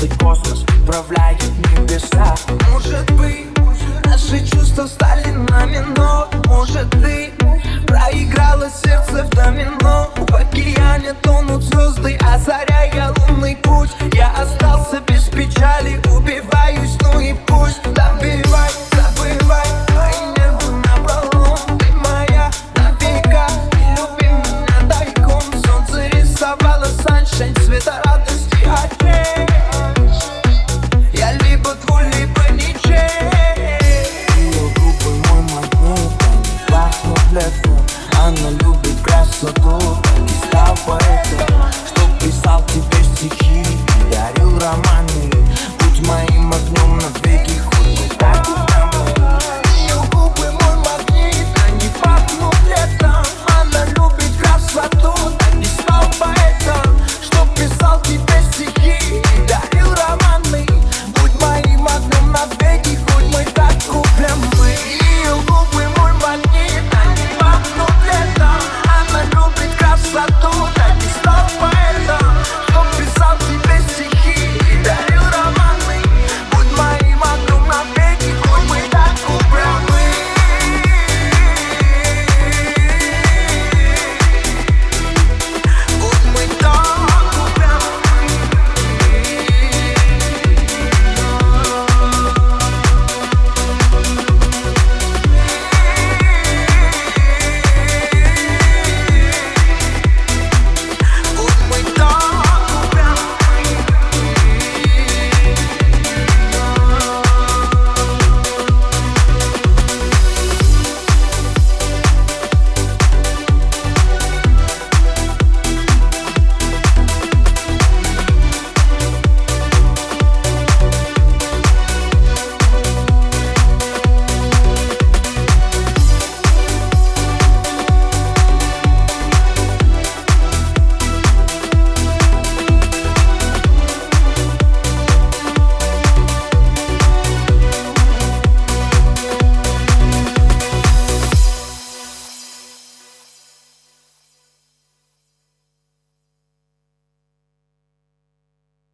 Если космос управляет небеса. Может быть, наши чувства стали нами Но, может, ты проиграла сердце в домино. В океане тонут звезды, а озаряя лунный путь. Я остался без печали, убиваюсь, ну и пусть. Добивай, забывай, мои нервы на пролом Ты моя навека, люби меня тайком. Солнце рисовало саншайн, цвета has loco, fuerte.